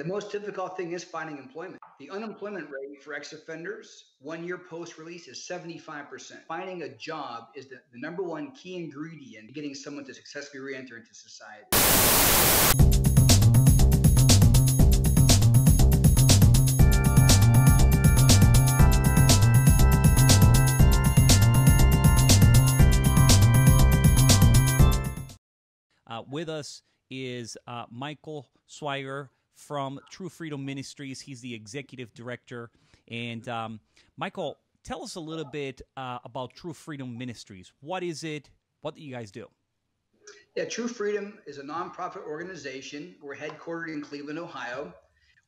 the most difficult thing is finding employment. The unemployment rate for ex offenders one year post release is 75%. Finding a job is the, the number one key ingredient to getting someone to successfully re enter into society. Uh, with us is uh, Michael Swigert from True Freedom Ministries. He's the executive director. And um, Michael, tell us a little bit uh, about True Freedom Ministries. What is it? What do you guys do? Yeah, True Freedom is a nonprofit organization. We're headquartered in Cleveland, Ohio.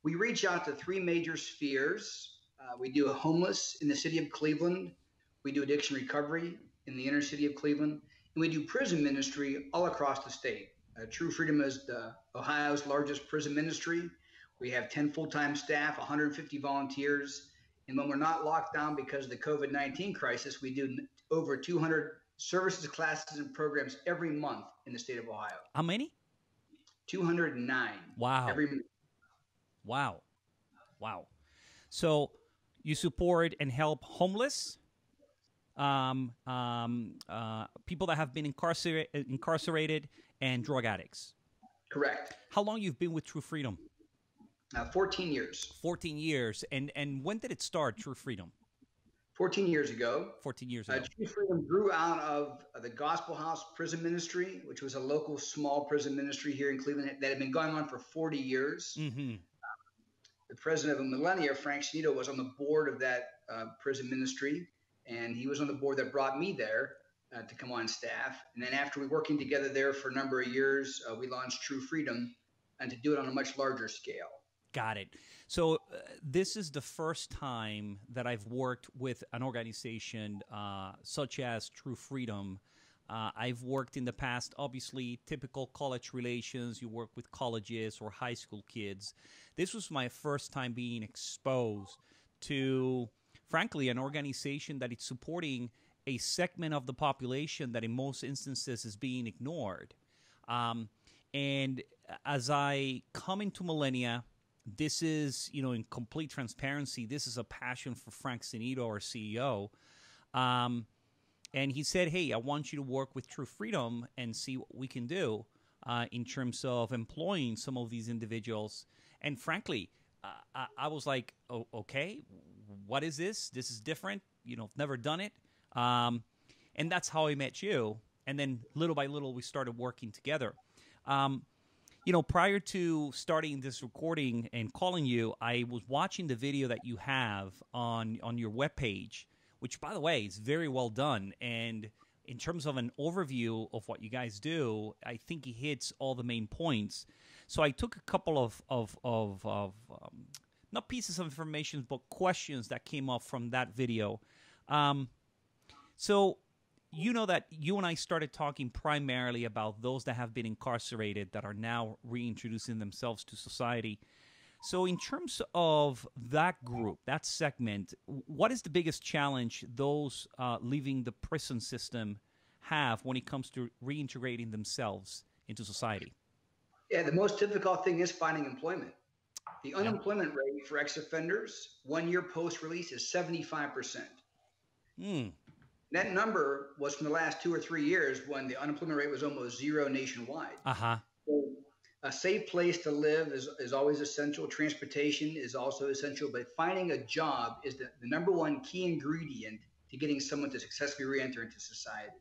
We reach out to three major spheres. Uh, we do homeless in the city of Cleveland. We do addiction recovery in the inner city of Cleveland. And we do prison ministry all across the state. Uh, True Freedom is the Ohio's largest prison ministry. We have 10 full-time staff, 150 volunteers, and when we're not locked down because of the COVID-19 crisis, we do over 200 services, classes, and programs every month in the state of Ohio. How many? 209. Wow. Every wow. Wow. So you support and help homeless, um, um, uh, people that have been incarcerated, incarcerated, and drug addicts. Correct. How long you've been with True Freedom? Uh, 14 years. 14 years. And and when did it start, True Freedom? 14 years ago. 14 years uh, ago. Uh, True Freedom grew out of uh, the Gospel House Prison Ministry, which was a local small prison ministry here in Cleveland that had been going on for 40 years. Mm-hmm. the president of Millennia, Frank Sinito, was on the board of that uh, prison ministry, and he was on the board that brought me there uh, to come on staff. And then after we working together there for a number of years, uh, we launched True Freedom, and to do it on a much larger scale. Got it. So uh, this is the first time that I've worked with an organization uh, such as True Freedom. Uh, I've worked in the past, obviously, typical college relations. You work with colleges or high school kids. This was my first time being exposed to, frankly, an organization that is supporting a segment of the population that in most instances is being ignored. Um, and as I come into millennia, this is, you know, in complete transparency, this is a passion for Frank Sinito, our CEO. Um, and he said, Hey, I want you to work with True Freedom and see what we can do uh, in terms of employing some of these individuals. And frankly, uh, I, I, was like, oh, Okay, what is this? This is different. You know, never done it. Um, and that's how I met you. And then little by little, we started working together. Um, you know, prior to starting this recording and calling you, I was watching the video that you have on on your webpage, which, by the way, is very well done. And in terms of an overview of what you guys do, I think he hits all the main points. So I took a couple of of of, of um, not pieces of information, but questions that came up from that video. Um, so you know that you and I started talking primarily about those that have been incarcerated that are now reintroducing themselves to society. So, in terms of that group, that segment, what is the biggest challenge those uh, leaving the prison system have when it comes to reintegrating themselves into society? Yeah, the most difficult thing is finding employment. The unemployment rate for ex offenders one year post release is 75%. Hmm. That number was from the last two or three years when the unemployment rate was almost zero nationwide. Uh huh. So a safe place to live is, is always essential. Transportation is also essential, but finding a job is the, the number one key ingredient to getting someone to successfully re-enter into society.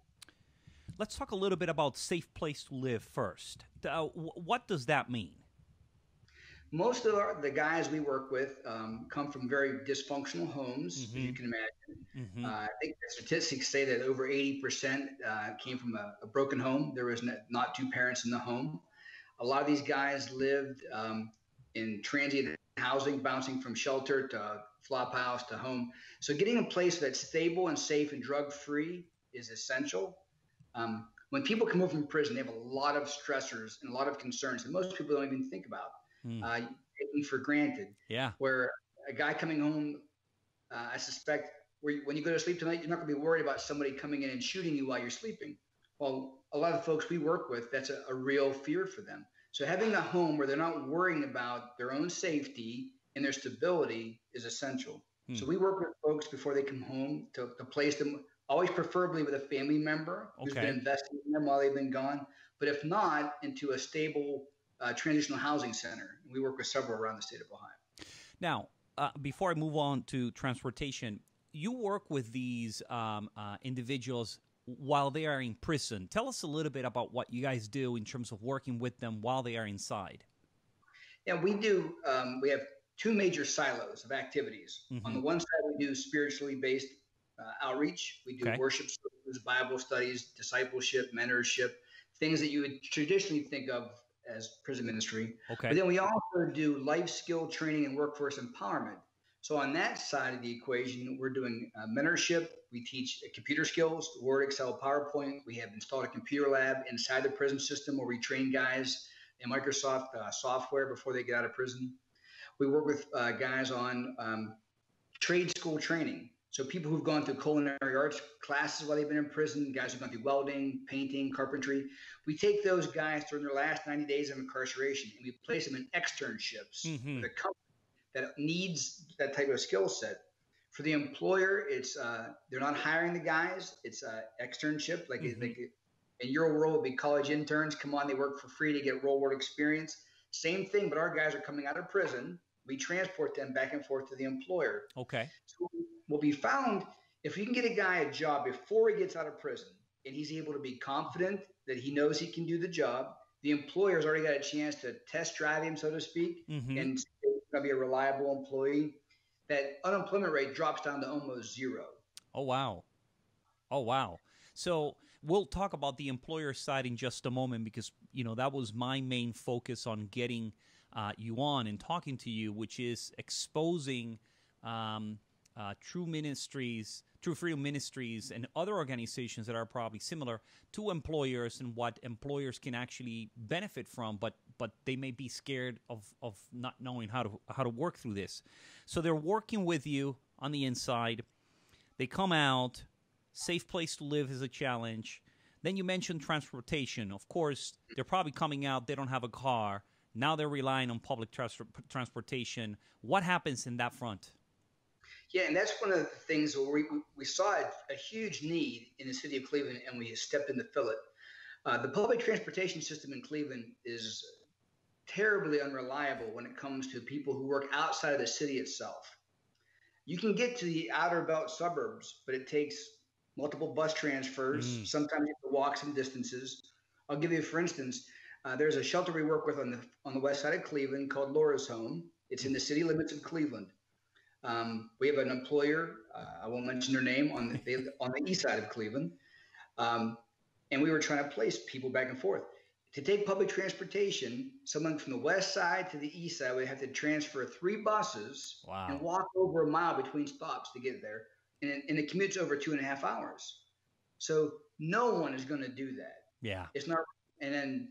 Let's talk a little bit about safe place to live first. Uh, what does that mean? Most of our, the guys we work with um, come from very dysfunctional homes, mm-hmm. you can imagine. Mm-hmm. Uh, I think the statistics say that over 80% uh, came from a, a, broken home. There was not two parents in the home. A lot of these guys lived um, in transient housing, bouncing from shelter to flop house to home. So getting a place that's stable and safe and drug free is essential. Um, when people come home from prison, they have a lot of stressors and a lot of concerns that most people don't even think about mm. uh, taken for granted. Yeah. Where a guy coming home, uh, I suspect, where you, when you go to sleep tonight, you're not going to be worried about somebody coming in and shooting you while you're sleeping. Well, a lot of folks we work with, that's a, a real fear for them. So having a home where they're not worrying about their own safety and their stability is essential. Hmm. So we work with folks before they come home to, to place them, always preferably with a family member who's okay. been investing in them while they've been gone. But if not, into a stable uh, transitional housing center. We work with several around the state of Ohio. Now, uh, before I move on to transportation, you work with these um, uh, individuals while they are in prison. Tell us a little bit about what you guys do in terms of working with them while they are inside. Yeah, we do. Um, we have two major silos of activities. Mm-hmm. On the one side, we do spiritually based uh, outreach. We do okay. worship services, Bible studies, discipleship, mentorship, things that you would traditionally think of as prison ministry. Okay. But then we also do life skill training and workforce empowerment. So on that side of the equation, we're doing uh, mentorship. We teach computer skills, Word, Excel, PowerPoint. We have installed a computer lab inside the prison system where we train guys in Microsoft uh, software before they get out of prison. We work with uh, guys on um, trade school training. So people who've gone through culinary arts classes while they've been in prison, guys who've gone through welding, painting, carpentry, we take those guys during their last 90 days of incarceration and we place them in externships mm-hmm. with a company that needs that type of skill set. For the employer, it's uh, they're not hiring the guys; it's uh, externship. Like, mm-hmm. like in your world, would be college interns come on, they work for free to get real world experience. Same thing, but our guys are coming out of prison. We transport them back and forth to the employer. Okay. So what we found, if you can get a guy a job before he gets out of prison, and he's able to be confident that he knows he can do the job, the employer's already got a chance to test drive him, so to speak, mm-hmm. and going to be a reliable employee, that unemployment rate drops down to almost zero. Oh, wow. Oh, wow. So we'll talk about the employer side in just a moment because, you know, that was my main focus on getting uh, you on and talking to you, which is exposing um, uh, True Ministries, True Freedom Ministries, and other organizations that are probably similar to employers and what employers can actually benefit from, but but they may be scared of, of not knowing how to how to work through this. So they're working with you on the inside. They come out. Safe place to live is a challenge. Then you mentioned transportation. Of course, they're probably coming out. They don't have a car. Now they're relying on public trans- transportation. What happens in that front? Yeah, and that's one of the things where we, we saw a, huge need in the city of Cleveland and we stepped in to fill it. Uh, the public transportation system in Cleveland is terribly unreliable when it comes to people who work outside of the city itself. You can get to the outer belt suburbs, but it takes multiple bus transfers. Mm. Sometimes you have to walk some distances. I'll give you, for instance, uh, there's a shelter we work with on the on the west side of Cleveland called Laura's Home. It's in the city limits of Cleveland. Um, we have an employer, uh, I won't mention their name, on the on the east side of Cleveland, um, and we were trying to place people back and forth. To take public transportation, someone from the west side to the east side would have to transfer three buses wow. and walk over a mile between stops to get there, and, and the commute's over two and a half hours. So no one is going to do that. Yeah, it's not. And then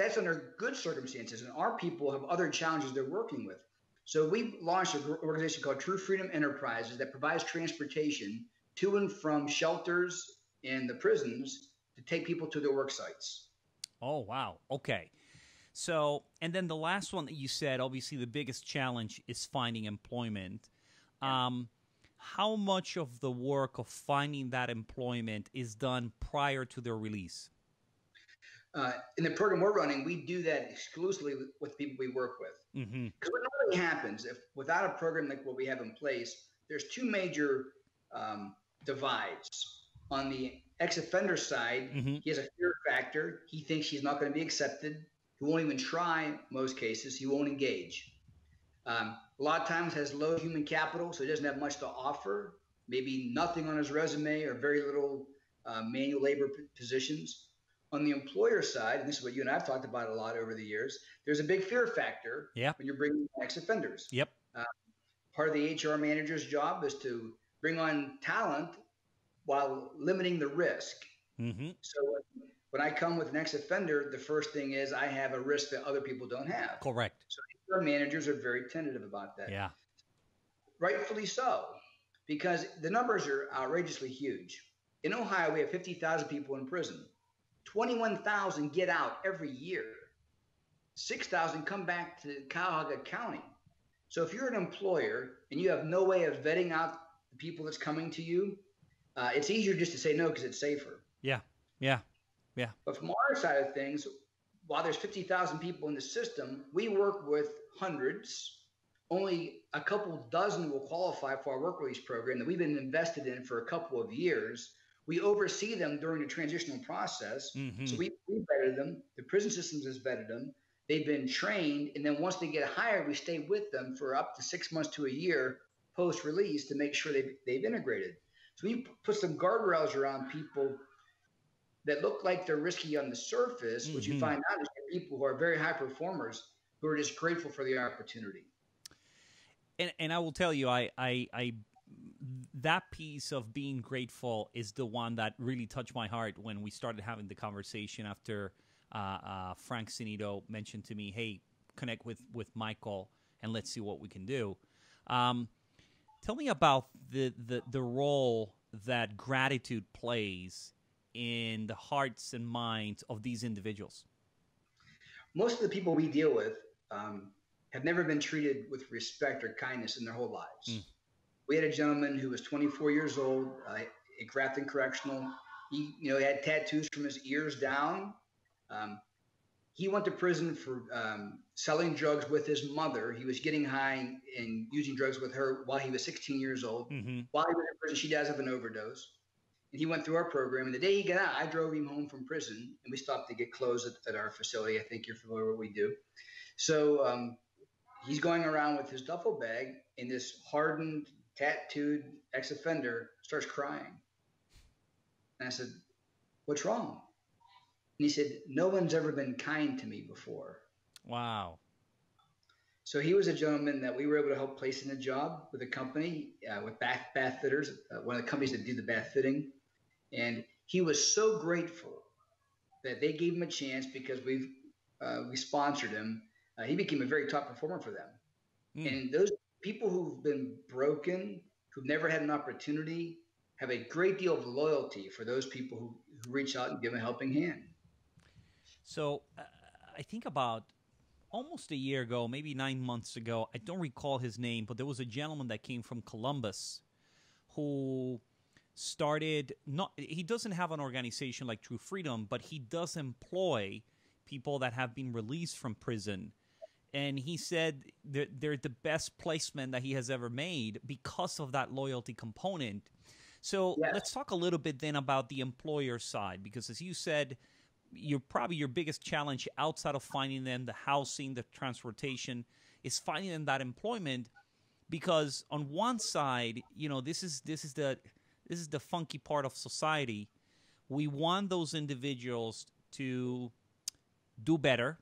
that's under good circumstances, and our people have other challenges they're working with. So we launched an organization called True Freedom Enterprises that provides transportation to and from shelters and the prisons to take people to their work sites. Oh, wow. Okay. So, and then the last one that you said, obviously the biggest challenge is finding employment. Um, how much of the work of finding that employment is done prior to their release? Uh, in the program we're running, we do that exclusively with, people we work with. Because mm-hmm. what normally happens if without a program like what we have in place, there's two major um, divides. On the ex-offender side, mm-hmm. he has a fear factor. He thinks he's not going to be accepted. He won't even try. Most cases, he won't engage. Um, a lot of times has low human capital, so he doesn't have much to offer. Maybe nothing on his resume or very little uh, manual labor p- positions. On the employer side, and this is what you and I've talked about a lot over the years, there's a big fear factor yeah. when you're bringing ex offenders. Yep. Uh, part of the HR manager's job is to bring on talent while limiting the risk. Mm-hmm. So when I come with an ex offender, the first thing is I have a risk that other people don't have. Correct. So HR managers are very tentative about that. Yeah. Rightfully so, because the numbers are outrageously huge. In Ohio, we have 50,000 people in prison. 21,000 get out every year. 6,000 come back to Cuyahoga County. So if you're an employer and you have no way of vetting out the people that's coming to you, uh, it's easier just to say no because it's safer. Yeah, yeah, yeah. But from our side of things, while there's 50,000 people in the system, we work with hundreds. Only a couple dozen will qualify for our work release program that we've been invested in for a couple of years. We oversee them during the transitional process. Mm-hmm. So we, we vetted them. The prison systems has vetted them. They've been trained. And then once they get hired, we stay with them for up to six months to a year post release to make sure they've, they've integrated. So we put some guardrails around people that look like they're risky on the surface, mm-hmm. what you find out is people who are very high performers who are just grateful for the opportunity. And, and I will tell you, I, I, I, that piece of being grateful is the one that really touched my heart when we started having the conversation after uh, uh, Frank Sinito mentioned to me, "Hey, connect with with Michael and let's see what we can do." Um, tell me about the, the the role that gratitude plays in the hearts and minds of these individuals? Most of the people we deal with um, have never been treated with respect or kindness in their whole lives. Mm. We had a gentleman who was 24 years old uh, at Grafton Correctional. He, you know, he had tattoos from his ears down. Um, he went to prison for um, selling drugs with his mother. He was getting high and using drugs with her while he was 16 years old. Mm-hmm. While he was in prison, she dies of an overdose and he went through our program. And the day he got out, I drove him home from prison, and we stopped to get clothes at, at our facility. I think you're familiar with what we do. So um, he's going around with his duffel bag, in this hardened, tattooed ex-offender starts crying. And I said, "What's wrong?" And he said, "No one's ever been kind to me before." Wow. So he was a gentleman that we were able to help place in a job with a company uh, with bath bath fitters, uh, one of the companies that do the bath fitting. And he was so grateful that they gave him a chance because we've uh, we sponsored him. Uh, he became a very top performer for them. Mm. And those people who've been broken, who've never had an opportunity, have a great deal of loyalty for those people who, who reach out and give a helping hand. So uh, I think about almost a year ago, maybe nine months ago. I don't recall his name, but there was a gentleman that came from Columbus who started not he doesn't have an organization like True Freedom, but he does employ people that have been released from prison. And he said they're, they're the best placement that he has ever made because of that loyalty component. So yeah. let's talk a little bit then about the employer side, because as you said, you're probably your biggest challenge outside of finding them the housing, the transportation, is finding them that employment because on one side, you know, this is this is the this is the funky part of society. We want those individuals to do better,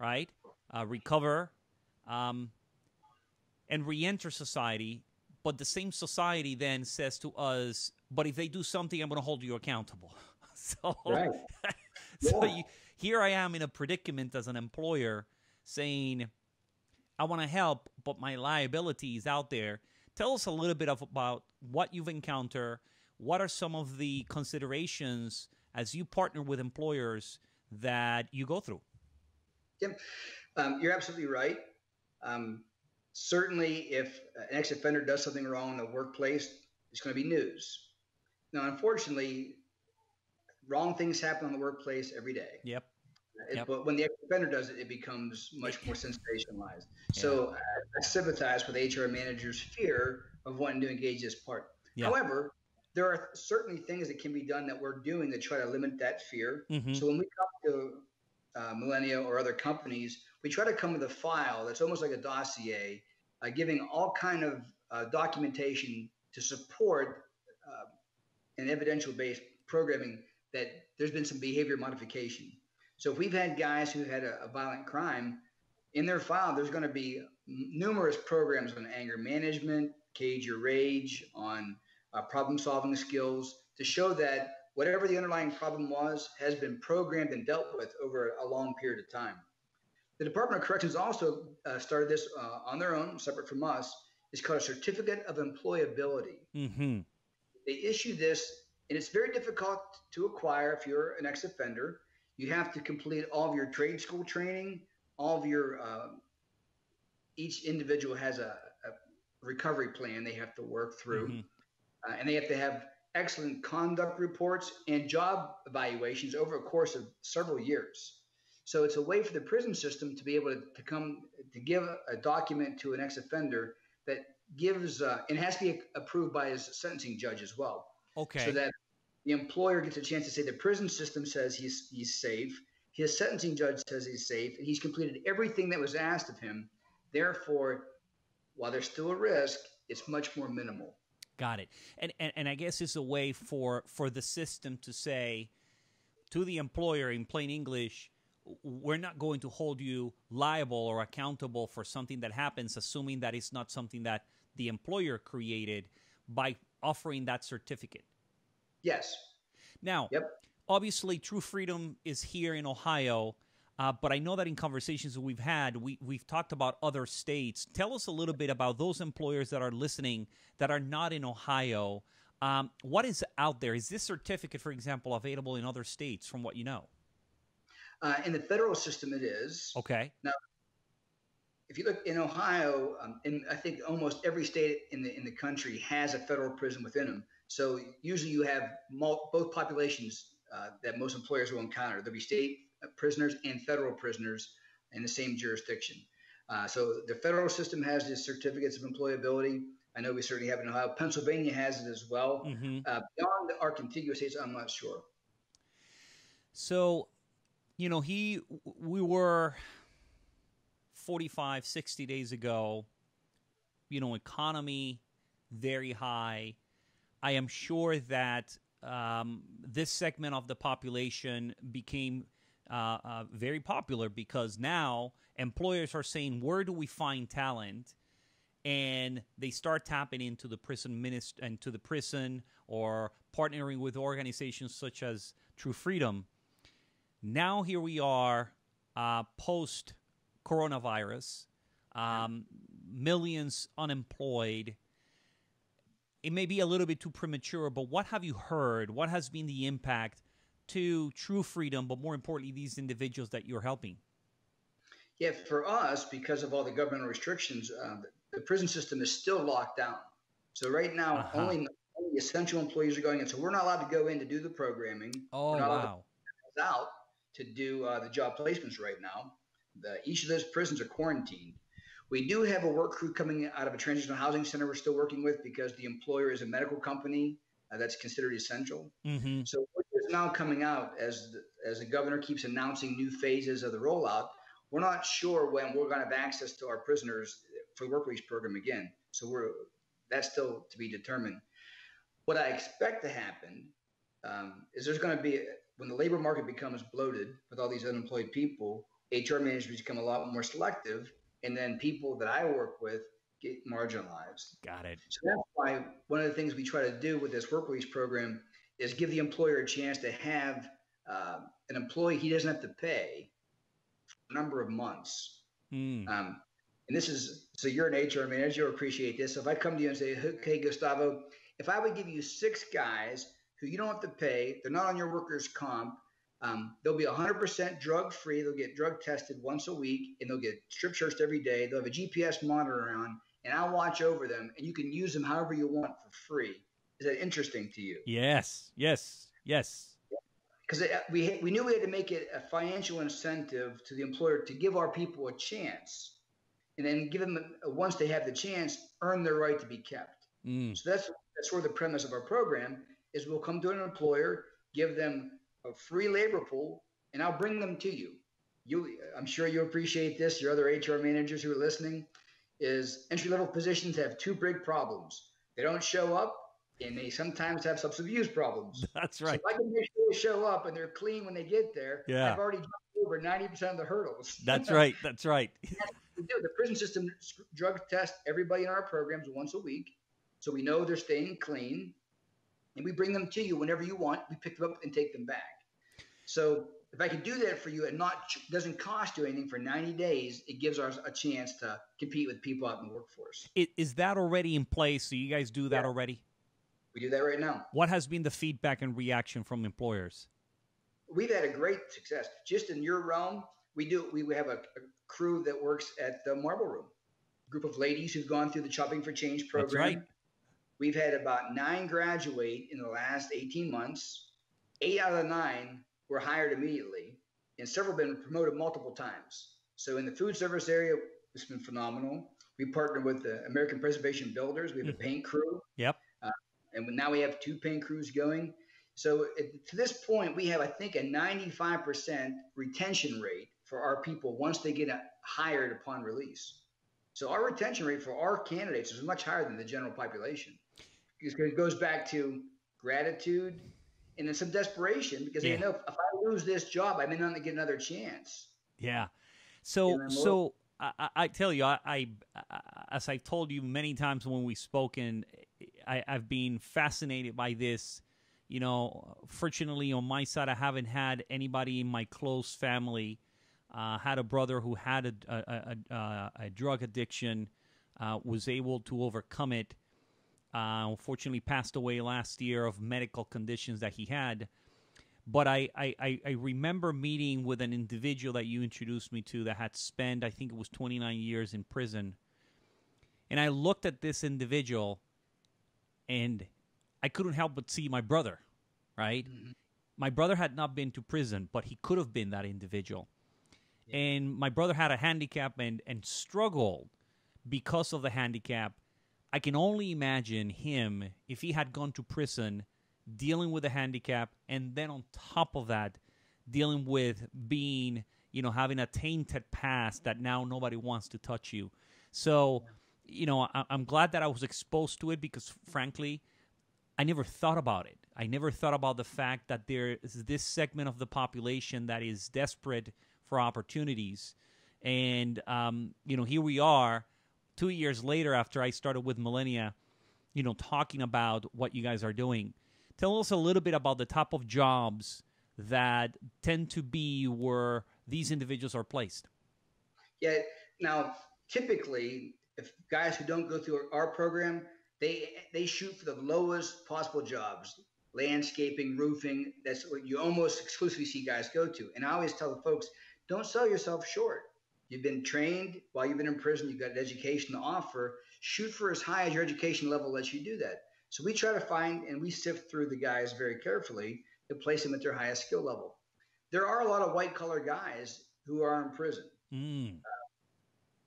right? Uh, recover, um, and re-enter society. But the same society then says to us, "But if they do something, I'm going to hold you accountable." so, right. so yeah. you, here I am in a predicament as an employer, saying, "I want to help, but my liability is out there." Tell us a little bit of, about what you've encountered. What are some of the considerations as you partner with employers that you go through? Yeah, um, you're absolutely right. Um, certainly, if an ex offender does something wrong in the workplace, it's going to be news. Now, unfortunately, wrong things happen in the workplace every day. Yep. It, yep. But when the ex offender does it, it becomes much more sensationalized. Yeah. So I, I sympathize with HR managers' fear of wanting to engage this part. Yep. However, there are certainly things that can be done that we're doing to try to limit that fear. Mm-hmm. So when we come to uh, Millennia or other companies, we try to come with a file that's almost like a dossier, uh, giving all kind of uh, documentation to support uh, an evidential-based programming that there's been some behavior modification. So if we've had guys who had a, a violent crime in their file, there's going to be numerous programs on anger management, cage your rage, on uh, problem solving skills to show that whatever the underlying problem was has been programmed and dealt with over a long period of time. The Department of Corrections also uh, started this uh, on their own, separate from us. It's called a Certificate of Employability. Mm-hmm. They issue this and it's very difficult to acquire if you're an ex offender. You have to complete all of your trade school training, all of your uh, each individual has a, a, recovery plan they have to work through, mm-hmm. uh, and they have to have excellent conduct reports and job evaluations over a course of several years. So it's a way for the prison system to be able to, to come to give a document to an ex-offender that gives uh, and has to be approved by his sentencing judge as well. Okay. So that the employer gets a chance to say the prison system says he's he's safe, his sentencing judge says he's safe, and he's completed everything that was asked of him. Therefore, while there's still a risk, it's much more minimal. Got it. And, and and I guess it's a way for for the system to say to the employer in plain English, we're not going to hold you liable or accountable for something that happens, assuming that it's not something that the employer created by offering that certificate. Yes. Now, yep. obviously, True Freedom is here in Ohio, uh, but I know that in conversations that we've had, we, we've talked about other states. Tell us a little bit about those employers that are listening that are not in Ohio. Um, what is out there? Is this certificate, for example, available in other states from what you know? Uh, in the federal system, it is. Okay. Now, if you look in Ohio, um, in I think almost every state in the in the country has a federal prison within them. So usually you have mul- both populations uh, that most employers will encounter. There'll be state prisoners and federal prisoners in the same jurisdiction. Uh, so the federal system has these certificates of employability. I know we certainly have in Ohio. Pennsylvania has it as well. Mm-hmm. Uh, beyond our contiguous states, I'm not sure. So you know, he, we were 45, 60 days ago, you know, economy very high. I am sure that um, this segment of the population became uh, uh, very popular because now employers are saying, where do we find talent? And they start tapping into the prison minister and to the prison or partnering with organizations such as True Freedom now here we are, uh, post coronavirus, um, millions unemployed. It may be a little bit too premature, but what have you heard? What has been the impact to True Freedom, but more importantly, these individuals that you're helping? Yeah, for us, because of all the governmental restrictions, uh, the prison system is still locked down. So right now, uh-huh. only, only essential employees are going in. So we're not allowed to go in to do the programming. Oh, wow. out to do uh, the job placements right now. The, each of those prisons are quarantined. We do have a work crew coming out of a transitional housing center we're still working with because the employer is a medical company uh, that's considered essential. Mm-hmm. So what is now coming out as the, as the governor keeps announcing new phases of the rollout, we're not sure when we're going to have access to our prisoners for the work release program again. So we're that's still to be determined. What I expect to happen um, is there's going to be when the labor market becomes bloated with all these unemployed people, HR managers become a lot more selective, and then people that I work with get marginalized. Got it. So that's why one of the things we try to do with this work release program is give the employer a chance to have uh, an employee he doesn't have to pay for a number of months. Mm. Um, and this is so you're an HR manager, you'll appreciate this. So if I come to you and say, "Okay, Gustavo, if I would give you six guys who you don't have to pay. They're not on your workers' comp. Um, they'll be 100% drug free. They'll get drug tested once a week and they'll get strip searched every day. They'll have a GPS monitor on and I'll watch over them and you can use them however you want for free. Is that interesting to you? Yes, yes, yes. Because we, we knew we had to make it a financial incentive to the employer to give our people a chance and then give them, a, once they have the chance, earn their right to be kept. Mm. So that's, that's sort of the premise of our program is we'll come to an employer, give them a free labor pool, and I'll bring them to you. You, I'm sure you appreciate this. Your other HR managers who are listening, is entry level positions have two big problems. They don't show up, and they sometimes have substance abuse problems. That's right. So if I can make sure they show up and they're clean when they get there, yeah. I've already jumped over 90% of the hurdles. That's right. That's right. The prison system drug test everybody in our programs once a week, so we know they're staying clean and we bring them to you whenever you want. We pick them up and take them back. So if I can do that for you and not doesn't cost you anything for 90 days, it gives us a chance to compete with people out in the workforce. Is that already in place? So you guys do that yeah. already? We do that right now. What has been the feedback and reaction from employers? We've had a great success. Just in your realm, we do. We have a, a crew that works at the Marble Room, a group of ladies who've gone through the Chopping for Change program. That's right. We've had about nine graduate in the last 18 months. Eight out of the nine were hired immediately, and several been promoted multiple times. So in the food service area, it's been phenomenal. We partner with the American Preservation Builders. We have a hmm. paint crew. Yep. And now we have two paint crews going. So it, to this point, we have, I think, a 95% retention rate for our people once they get hired upon release. So our retention rate for our candidates is much higher than the general population. Because it goes back to gratitude and then some desperation because yeah. they know if I lose this job, I may not get another chance. Yeah. So so I, I, tell you, I, I, as I've told you many times when we've spoken, I, I've been fascinated by this. You know, fortunately on my side, I haven't had anybody in my close family. Uh, had a brother who had a, a, a, a drug addiction, uh, was able to overcome it. Uh, unfortunately, passed away last year of medical conditions that he had. But I, I, I remember meeting with an individual that you introduced me to that had spent, I think it was 29 years in prison. And I looked at this individual and I couldn't help but see my brother, right? Mm-hmm. My brother had not been to prison, but he could have been that individual. Yeah. And my brother had a handicap and, and struggled because of the handicap. I can only imagine him if he had gone to prison dealing with a handicap, and then on top of that, dealing with being, you know, having a tainted past that now nobody wants to touch you. So, you know, I, am glad that I was exposed to it because, frankly, I never thought about it. I never thought about the fact that there is this segment of the population that is desperate for opportunities. And, um, you know, here we are two years later after I started with Millennia, you know, talking about what you guys are doing. Tell us a little bit about the type of jobs that tend to be where these individuals are placed. Yeah. Now, typically, if guys who don't go through our program, they they shoot for the lowest possible jobs, landscaping, roofing. That's what you almost exclusively see guys go to. And I always tell the folks, don't sell yourself short. You've been trained while you've been in prison. You've got an education to offer. Shoot for as high as your education level lets you do that. So we try to find and we sift through the guys very carefully to place them at their highest skill level. There are a lot of white collar guys who are in prison. Mm. Uh,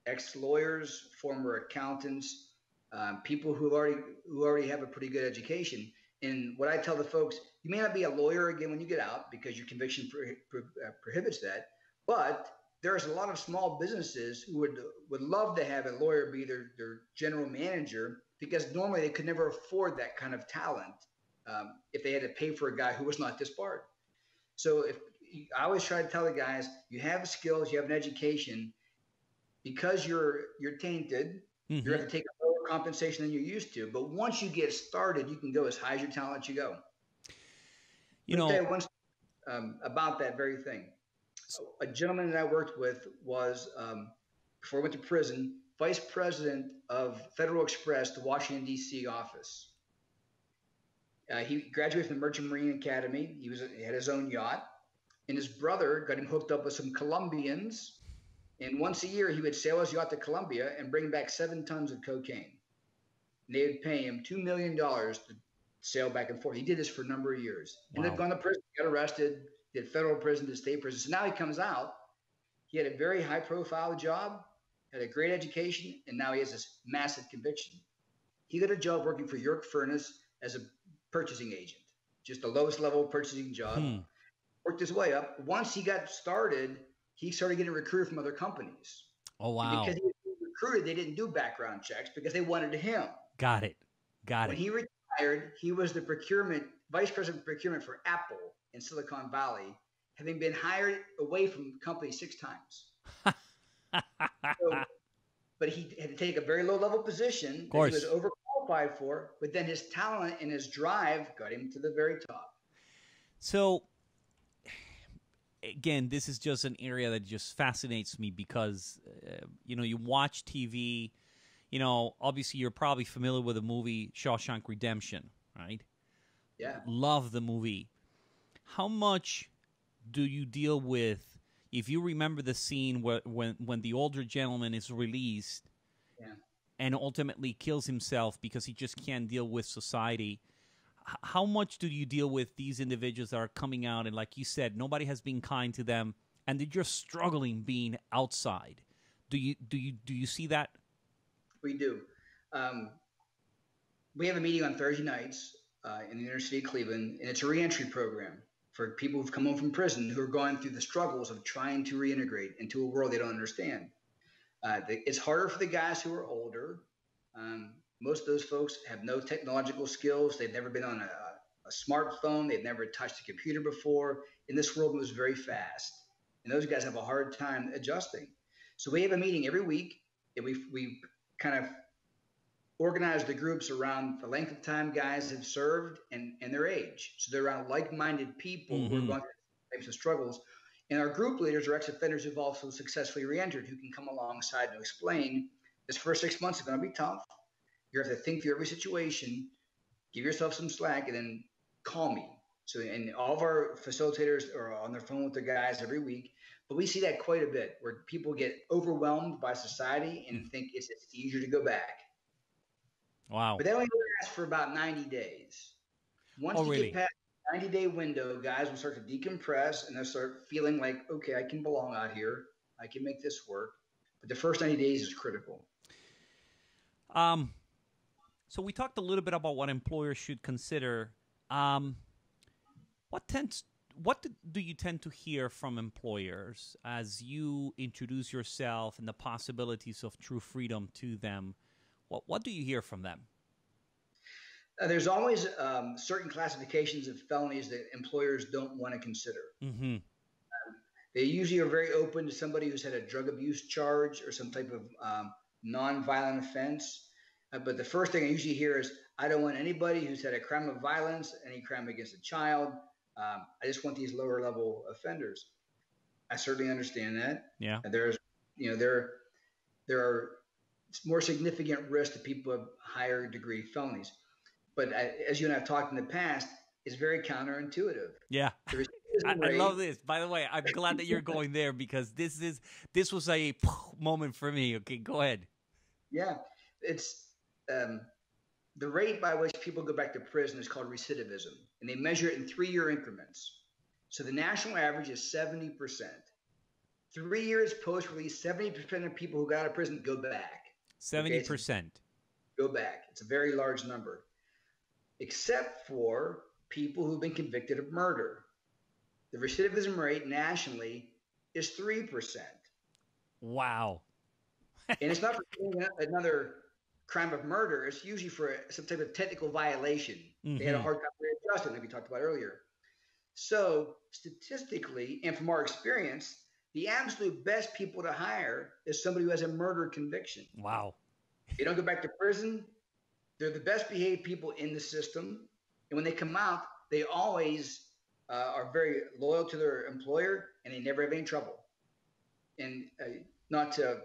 Ex lawyers, former accountants, um, people who already who already have a pretty good education. And what I tell the folks, you may not be a lawyer again when you get out because your conviction pro- pro- uh, prohibits that, but there's a lot of small businesses who would would love to have a lawyer be their, their general manager because normally they could never afford that kind of talent um, if they had to pay for a guy who was not disbarred. So if I always try to tell the guys, you have skills, you have an education, because you're you're tainted, mm-hmm. you have to take a lower compensation than you're used to. But once you get started, you can go as high as your talent you go. You know, once, um, about that very thing. A gentleman that I worked with was um, before I went to prison vice president of Federal Express, the Washington, D.C. office. Uh, he graduated from the Merchant Marine Academy. He was he had his own yacht, and his brother got him hooked up with some Colombians. And once a year, he would sail his yacht to Colombia and bring back seven tons of cocaine. And they would pay him two million dollars to sail back and forth. He did this for a number of years. Wow. Ended up going to prison, got arrested, did federal prison to state prison. So now he comes out. He had a very high profile job had a great education, and now he has this massive conviction. He got a job working for York Furnace as a purchasing agent, just the lowest level purchasing job. Hmm. Worked his way up. Once he got started, he started getting recruited from other companies. Oh wow! And because he was recruited, they didn't do background checks because they wanted him. Got it. Got when it. When he retired, he was the procurement vice president of procurement for Apple in Silicon Valley, having been hired away from the company six times. so, but he had to take a very low level position of course. he was overqualified for, but then his talent and his drive got him to the very top. So again, this is just an area that just fascinates me because uh, you know, you watch TV, you know, obviously you're probably familiar with the movie Shawshank Redemption, right? Yeah. Love the movie. How much do you deal with if you remember the scene where, when when the older gentleman is released yeah. and ultimately kills himself because he just can't deal with society how much do you deal with these individuals that are coming out and like you said nobody has been kind to them and they're just struggling being outside do you do you do you see that we do um, we have a meeting on thursday nights uh, in the University of Cleveland, and it's a reentry program for people who've come home from prison who are going through the struggles of trying to reintegrate into a world they don't understand. Uh, the, it's harder for the guys who are older. Um, most of those folks have no technological skills. They've never been on a, a smartphone. They've never touched a computer before. In this world moves very fast, and those guys have a hard time adjusting. So we have a meeting every week, and we we kind of organize the groups around the length of time guys have served and, and their age. So they're around like-minded people mm-hmm. who are mm-hmm. going through types of struggles. And our group leaders are ex-offenders who've also successfully re-entered who can come alongside to explain this first six months is going to be tough. You have to think through every situation, give yourself some slack, and then call me. So, and all of our facilitators are on their phone with their guys every week. But we see that quite a bit where people get overwhelmed by society and mm. think it's, it's easier to go back. Wow. But that only lasts for about 90 days. Once oh, you really? get past 90 day window, guys will start to decompress and they'll start feeling like, okay, I can belong out here. I can make this work. But the first 90 days is critical. Um, so we talked a little bit about what employers should consider. Um, what tends what do you tend to hear from employers as you introduce yourself and the possibilities of true freedom to them? What, what do you hear from them? Uh, there's always um, certain classifications of felonies that employers don't want to consider. Mm-hmm. Um, they usually are very open to somebody who's had a drug abuse charge or some type of um, non-violent offense. Uh, but the first thing I usually hear is, I don't want anybody who's had a crime of violence, any crime against a child. Um, I just want these lower level offenders. I certainly understand that. Yeah. there's, you know, there, there are more significant risk to people with higher degree felonies. But as you and I have talked in the past, it's very counterintuitive. Yeah. I, I, love this. By the way, I'm glad that you're going there because this is this was a moment for me. Okay, go ahead. Yeah, it's um, the rate by which people go back to prison is called recidivism, and they measure it in three-year increments. So the national average is 70 percent. Three years post-release, 70 percent of people who got out of prison go back. Seventy percent. Go back. It's a very large number, except for people who've been convicted of murder. The recidivism rate nationally is three percent. Wow. and it's not for another crime of murder. It's usually for some type of technical violation. Mm-hmm. They had a mm-hmm. hard time readjusting, like we talked about earlier. So statistically, and from our experience, the absolute best people to hire is somebody who has a murder conviction. Wow. They don't go back to prison. They're the best behaved people in the system. And when they come out, they always uh, are very loyal to their employer and they never have any trouble. And uh, not to,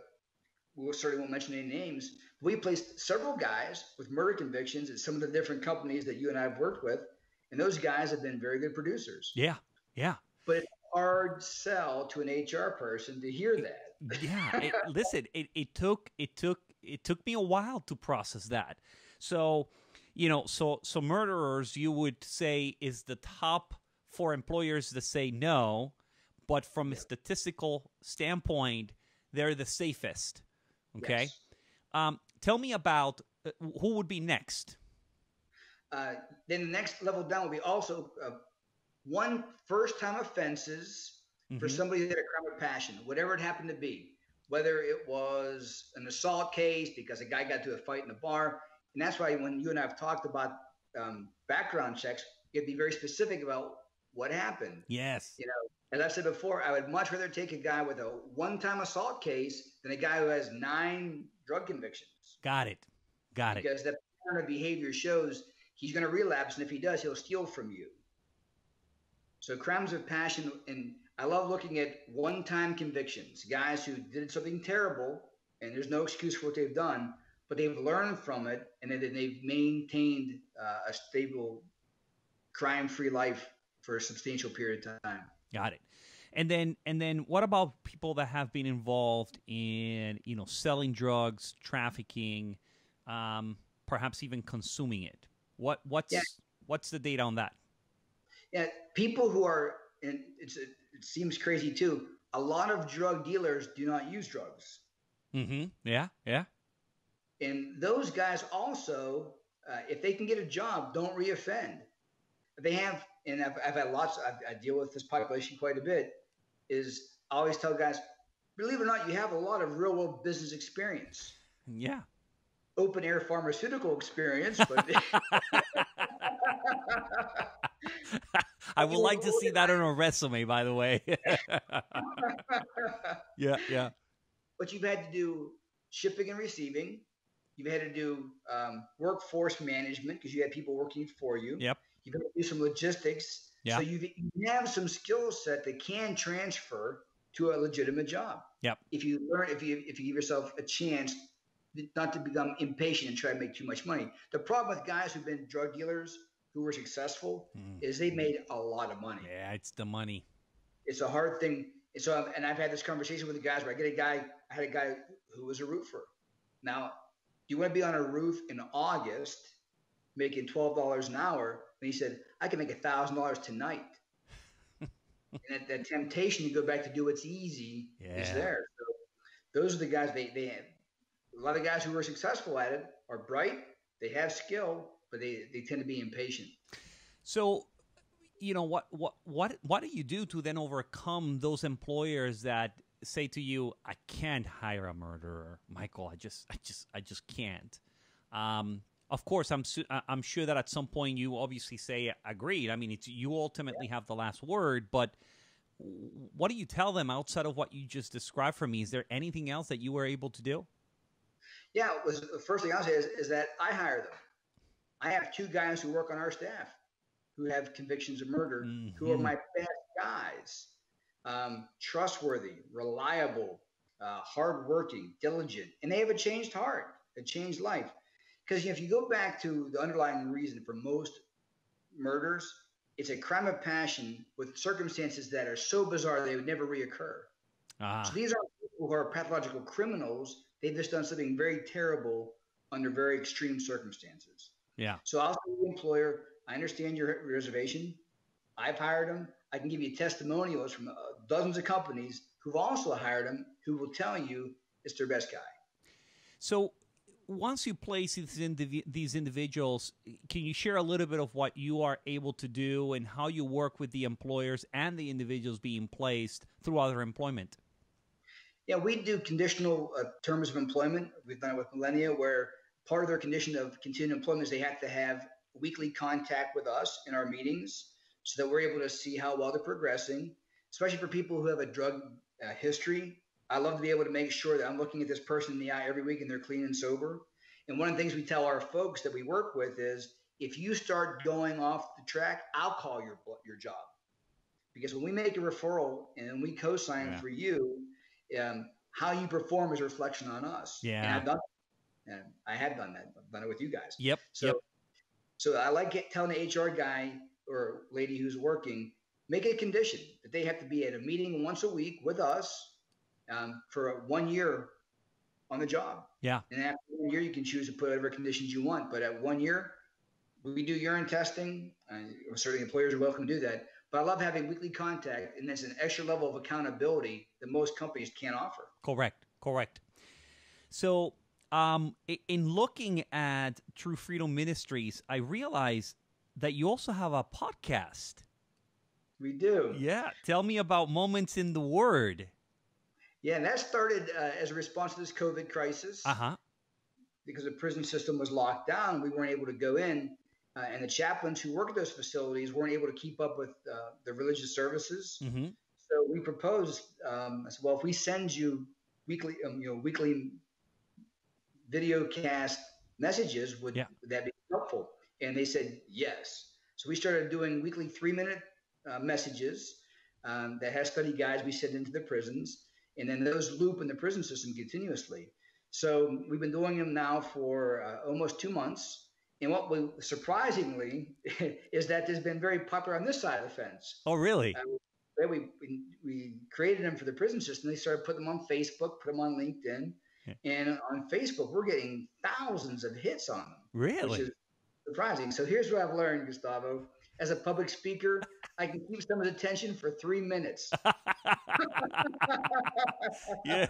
we certainly won't mention any names. We placed several guys with murder convictions at some of the different companies that you and I have worked with. And those guys have been very good producers. Yeah. Yeah. But it's hard sell to an HR person to hear that. yeah, it, listen, it, it took it took it took me a while to process that. So, you know, so so murderers, you would say, is the top for employers to say no, but from a statistical standpoint, they're the safest. Okay, yes. um, tell me about uh, who would be next. Uh, then the next level down would be also uh, one first time offenses mm-hmm. for somebody that had a crime of passion, whatever it happened to be, whether it was an assault case because a guy got to a fight in the bar. And that's why when you and I have talked about um, background checks, you have to be very specific about what happened. Yes. You know, as I said before, I would much rather take a guy with a one time assault case than a guy who has nine drug convictions. Got it. Got because it. Because the pattern of behavior shows he's going to relapse. And if he does, he'll steal from you. So crimes of passion, and I love looking at one-time convictions, guys who did something terrible, and there's no excuse for what they've done, but they've learned from it, and then they've maintained uh, a stable, crime-free life for a substantial period of time. Got it. And then and then what about people that have been involved in you know selling drugs, trafficking, um, perhaps even consuming it? What what's yeah. what's the data on that? Yeah, people who are and it's it seems crazy too. A lot of drug dealers do not use drugs. Mm-hmm. Yeah, yeah. And those guys also, uh, if they can get a job, don't reoffend. They have, and I've, I've had lots. I've, I deal with this population quite a bit. Is I always tell guys, believe it or not, you have a lot of real world business experience. Yeah. Open air pharmaceutical experience, but. I would like to see that on a resume, by the way. yeah, yeah. But you've had to do shipping and receiving. You've had to do um, workforce management because you had people working for you. Yep. You've got to do some logistics. Yeah. So you have some skill set that can transfer to a legitimate job. Yep. If you learn, if you if you give yourself a chance not to become impatient and try to make too much money. The problem with guys who've been drug dealers who were successful mm. is they made a lot of money. Yeah, it's the money. It's a hard thing. And so, and I've had this conversation with the guys where I get a guy, I had a guy who was a roofer. Now, you want to be on a roof in August making $12 an hour? And he said, I can make a $1,000 tonight. and that, that, temptation to go back to do what's easy yeah. is there. So those are the guys they, they have. A lot of guys who are successful at it are bright, they have skill, but they, they tend to be impatient. So, you know what what what what do you do to then overcome those employers that say to you, "I can't hire a murderer, Michael. I just I just I just can't." Um, of course, I'm su- I'm sure that at some point you obviously say agreed. I mean, it's you ultimately yeah. have the last word, but what do you tell them outside of what you just described for me? Is there anything else that you were able to do? Yeah, was the first thing I'll say is, is that I hire them. I have two guys who work on our staff who have convictions of murder, mm-hmm. who are my best guys. Um, trustworthy, reliable, uh, hardworking, diligent, and they have a changed heart, a changed life. Because you know, if you go back to the underlying reason for most murders, it's a crime of passion with circumstances that are so bizarre they would never reoccur. Ah. So these are people who are pathological criminals. They've just done something very terrible under very extreme circumstances. Yeah. So I'll say the employer, I understand your reservation. I've hired them. I can give you testimonials from uh, dozens of companies who've also hired them who will tell you it's their best guy. So once you place these, indiv- these individuals, can you share a little bit of what you are able to do and how you work with the employers and the individuals being placed throughout their employment? Yeah, we do conditional uh, terms of employment. We've done it with Millennia, where part of their condition of continued employment is they have to have weekly contact with us in our meetings so that we're able to see how well they're progressing, especially for people who have a drug uh, history. I love to be able to make sure that I'm looking at this person in the eye every week and they're clean and sober. And one of the things we tell our folks that we work with is if you start going off the track, I'll call your your job. Because when we make a referral and we co-sign yeah. for you, um, how you perform is a reflection on us. Yeah. And I've done and I have done that. I've done it with you guys. Yep. So, yep. so I like get, telling the HR guy or lady who's working, make it a condition that they have to be at a meeting once a week with us um, for one year on the job. Yeah. And after one year, you can choose to put whatever conditions you want. But at one year, we do urine testing. Uh, certainly, employers are welcome to do that. But I love having weekly contact, and that's an extra level of accountability that most companies can't offer. Correct. Correct. So um, in looking at True Freedom Ministries, I realized that you also have a podcast. We do. Yeah. Tell me about Moments in the Word. Yeah, and that started uh, as a response to this COVID crisis. Uh huh. Because the prison system was locked down, we weren't able to go in, uh, and the chaplains who work at those facilities weren't able to keep up with uh, the religious services. Mm-hmm. So we proposed, um, I said, well, if we send you weekly, um, you know, weekly video cast messages would, yeah. would that be helpful and they said yes so we started doing weekly three minute uh, messages um, that has study guides we send into the prisons and then those loop in the prison system continuously so we've been doing them now for uh, almost two months and what we surprisingly is that there's been very popular on this side of the fence oh really uh, we, we, we created them for the prison system. They started putting them on Facebook, put them on LinkedIn. Yeah. And on Facebook, we're getting thousands of hits on them. Really? surprising. So here's what I've learned, Gustavo. As a public speaker, I can keep someone's attention for three minutes. yeah,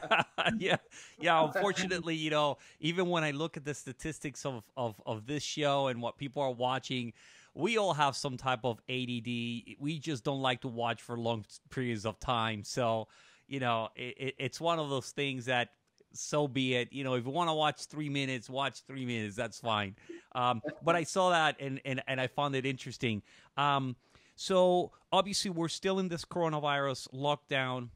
yeah, yeah. Unfortunately, you know, even when I look at the statistics of, of, of this show and what people are watching, we all have some type of ADD. We just don't like to watch for long periods of time. So, you know, it, it's one of those things that so be it. You know, if you want to watch three minutes, watch three minutes. That's fine. Um, but I saw that and, and, and I found it interesting. Um, so obviously, we're still in this coronavirus lockdown.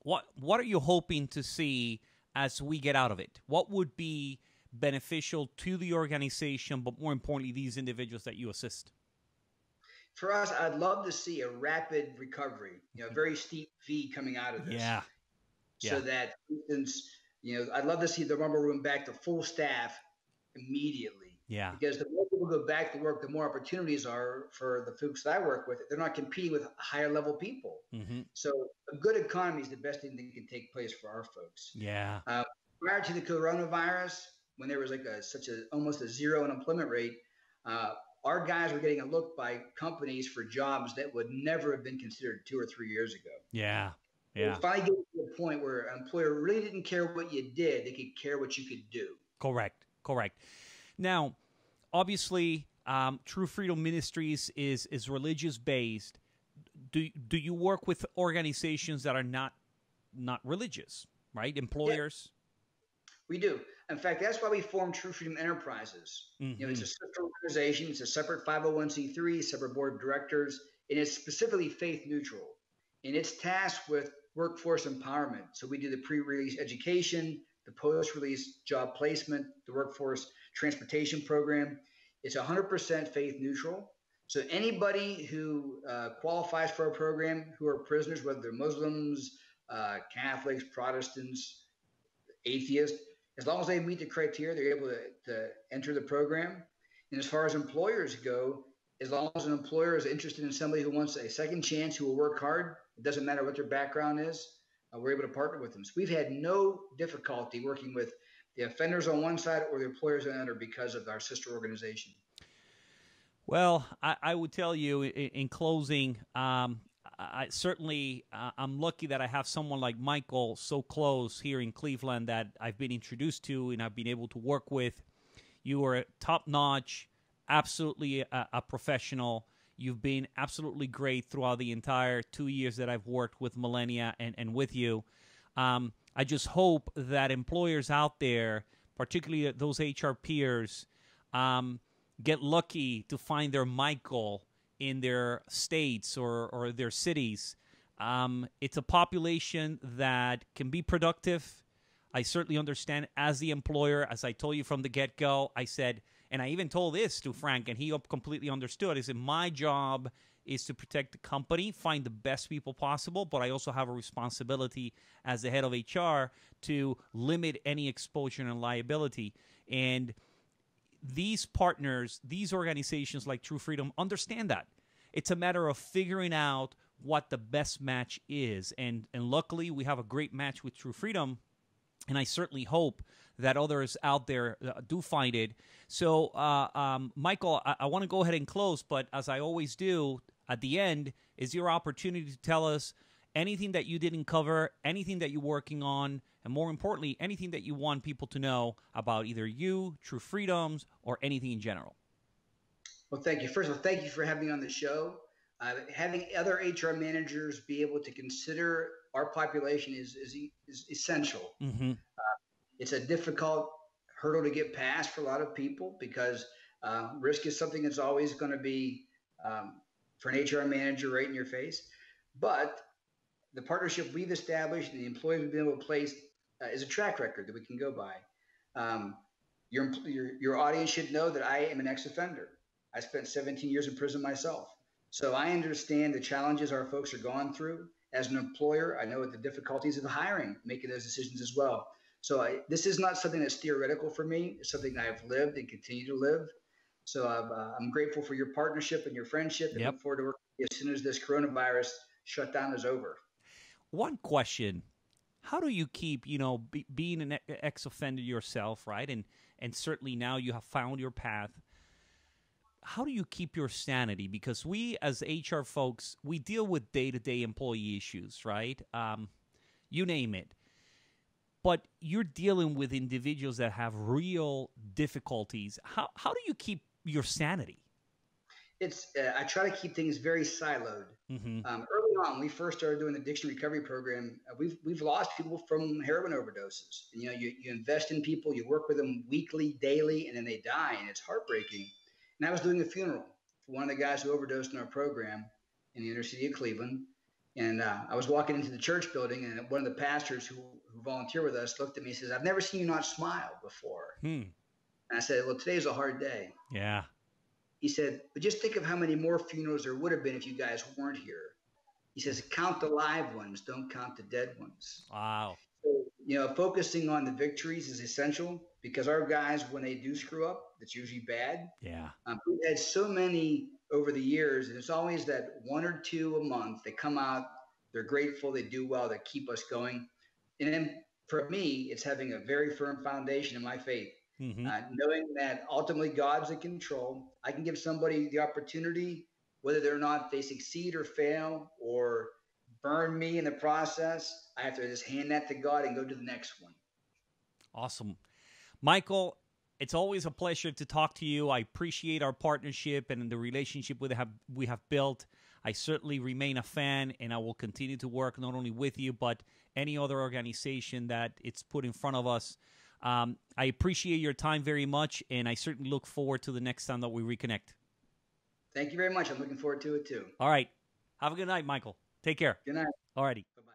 What what are you hoping to see as we get out of it? What would be beneficial to the organization, but more importantly, these individuals that you assist? For us, I'd love to see a rapid recovery. You know, a very steep V coming out of this. Yeah. So yeah. that, for instance, you know, I'd love to see the rumble room back to full staff immediately. Yeah. Because the more people go back to work, the more opportunities are for the folks that I work with. They're not competing with higher level people. Mm-hmm. So a good economy is the best thing that can take place for our folks. Yeah. Uh, prior to the coronavirus, when there was like a such a almost a zero unemployment rate, uh, our guys were getting a look by companies for jobs that would never have been considered two or three years ago. Yeah. Yeah. Finally, get to a point where an employer really didn't care what you did; they could care what you could do. Correct. Correct. Now, obviously, um, True Freedom Ministries is is religious based. Do do you work with organizations that are not not religious, right? Employers. Yeah. We do. In fact, that's why we formed True Freedom Enterprises. Mm-hmm. You know, it's a mm-hmm. separate organization. It's a separate 501c3, separate board of directors, and it's specifically faith neutral. And it's tasked with workforce empowerment. So we do the pre-release education, the post-release job placement, the workforce transportation program. It's 100% faith neutral. So anybody who uh, qualifies for our program, who are prisoners, whether they're Muslims, uh, Catholics, Protestants, atheists, as long as they meet the criteria, they're able to, to enter the program. And as far as employers go, as long as an employer is interested in somebody who wants a second chance, who will work hard, it doesn't matter what their background is, uh, we're able to partner with them. So we've had no difficulty working with the offenders on one side or the employers on the other because of our sister organization. Well, I, I would tell you in, in closing, um, I certainly uh, I'm lucky that I have someone like Michael so close here in Cleveland that I've been introduced to and I've been able to work with. You are top notch, absolutely a, a professional. You've been absolutely great throughout the entire two years that I've worked with Millennia and, and with you. Um, I just hope that employers out there, particularly those HR peers, um, get lucky to find their Michael in their states or, or their cities. Um, it's a population that can be productive. I certainly understand as the employer, as I told you from the get go, I said, and I even told this to Frank, and he completely understood. Is said, my job is to protect the company, find the best people possible, but I also have a responsibility as the head of HR to limit any exposure and liability. And these partners, these organizations like True Freedom understand that. It's a matter of figuring out what the best match is. And and luckily we have a great match with True Freedom. And I certainly hope that others out there uh, do find it. So, uh, um, Michael, I, I want to go ahead and close, but as I always do at the end, is your opportunity to tell us anything that you didn't cover, anything that you're working on, and more importantly, anything that you want people to know about either you, True Freedoms, or anything in general. Well, thank you. First of all, thank you for having me on the show. Uh, having other HR managers be able to consider our population is is, is essential. Mm-hmm. Uh, it's a difficult hurdle to get past for a lot of people because uh, risk is something that's always going to be um, for an HR manager right in your face. But the partnership we've established and the employees we've been able to place uh, is a track record that we can go by. Um, your, your, your audience should know that I am an ex offender. I spent 17 years in prison myself. So I understand the challenges our folks are going through. As an employer, I know what the difficulties of hiring, making those decisions as well. So I, this is not something that's theoretical for me. It's something I've lived and continue to live. So uh, I'm grateful for your partnership and your friendship, and yep. look forward to working as soon as this coronavirus shutdown is over. One question: How do you keep, you know, be, being an ex-offender yourself, right? And and certainly now you have found your path. How do you keep your sanity? Because we, as HR folks, we deal with day-to-day employee issues, right? Um, you name it but you're dealing with individuals that have real difficulties. How how do you keep your sanity? It's uh, I try to keep things very siloed. Mm-hmm. Um, early on, when we first started doing the addiction recovery program, uh, we've we've lost people from heroin overdoses. You know, you, you invest in people, you work with them weekly, daily, and then they die, and it's heartbreaking. And I was doing a funeral for one of the guys who overdosed in our program in the inner city of Cleveland. And uh, I was walking into the church building, and one of the pastors who, who volunteered with us looked at me and says, I've never seen you not smile before. Hmm. And I said, Well, today's a hard day. Yeah. He said, But just think of how many more funerals there would have been if you guys weren't here. He says, Count the live ones, don't count the dead ones. Wow. So, you know, focusing on the victories is essential because our guys, when they do screw up, it's usually bad. Yeah. Um, we've had so many over the years, and it's always that one or two a month. They come out, they're grateful, they do well, they keep us going. And then for me, it's having a very firm foundation in my faith, mm-hmm. uh, knowing that ultimately God's in control. I can give somebody the opportunity, whether or not they succeed or fail or burn me in the process. I have to just hand that to God and go to the next one. Awesome. Michael, it's always a pleasure to talk to you. I appreciate our partnership and the relationship we have we have built. I certainly remain a fan, and I will continue to work not only with you but any other organization that it's put in front of us. Um, I appreciate your time very much, and I certainly look forward to the next time that we reconnect. Thank you very much. I'm looking forward to it too. All right. Have a good night, Michael. Take care. Good night. All righty. Bye-bye.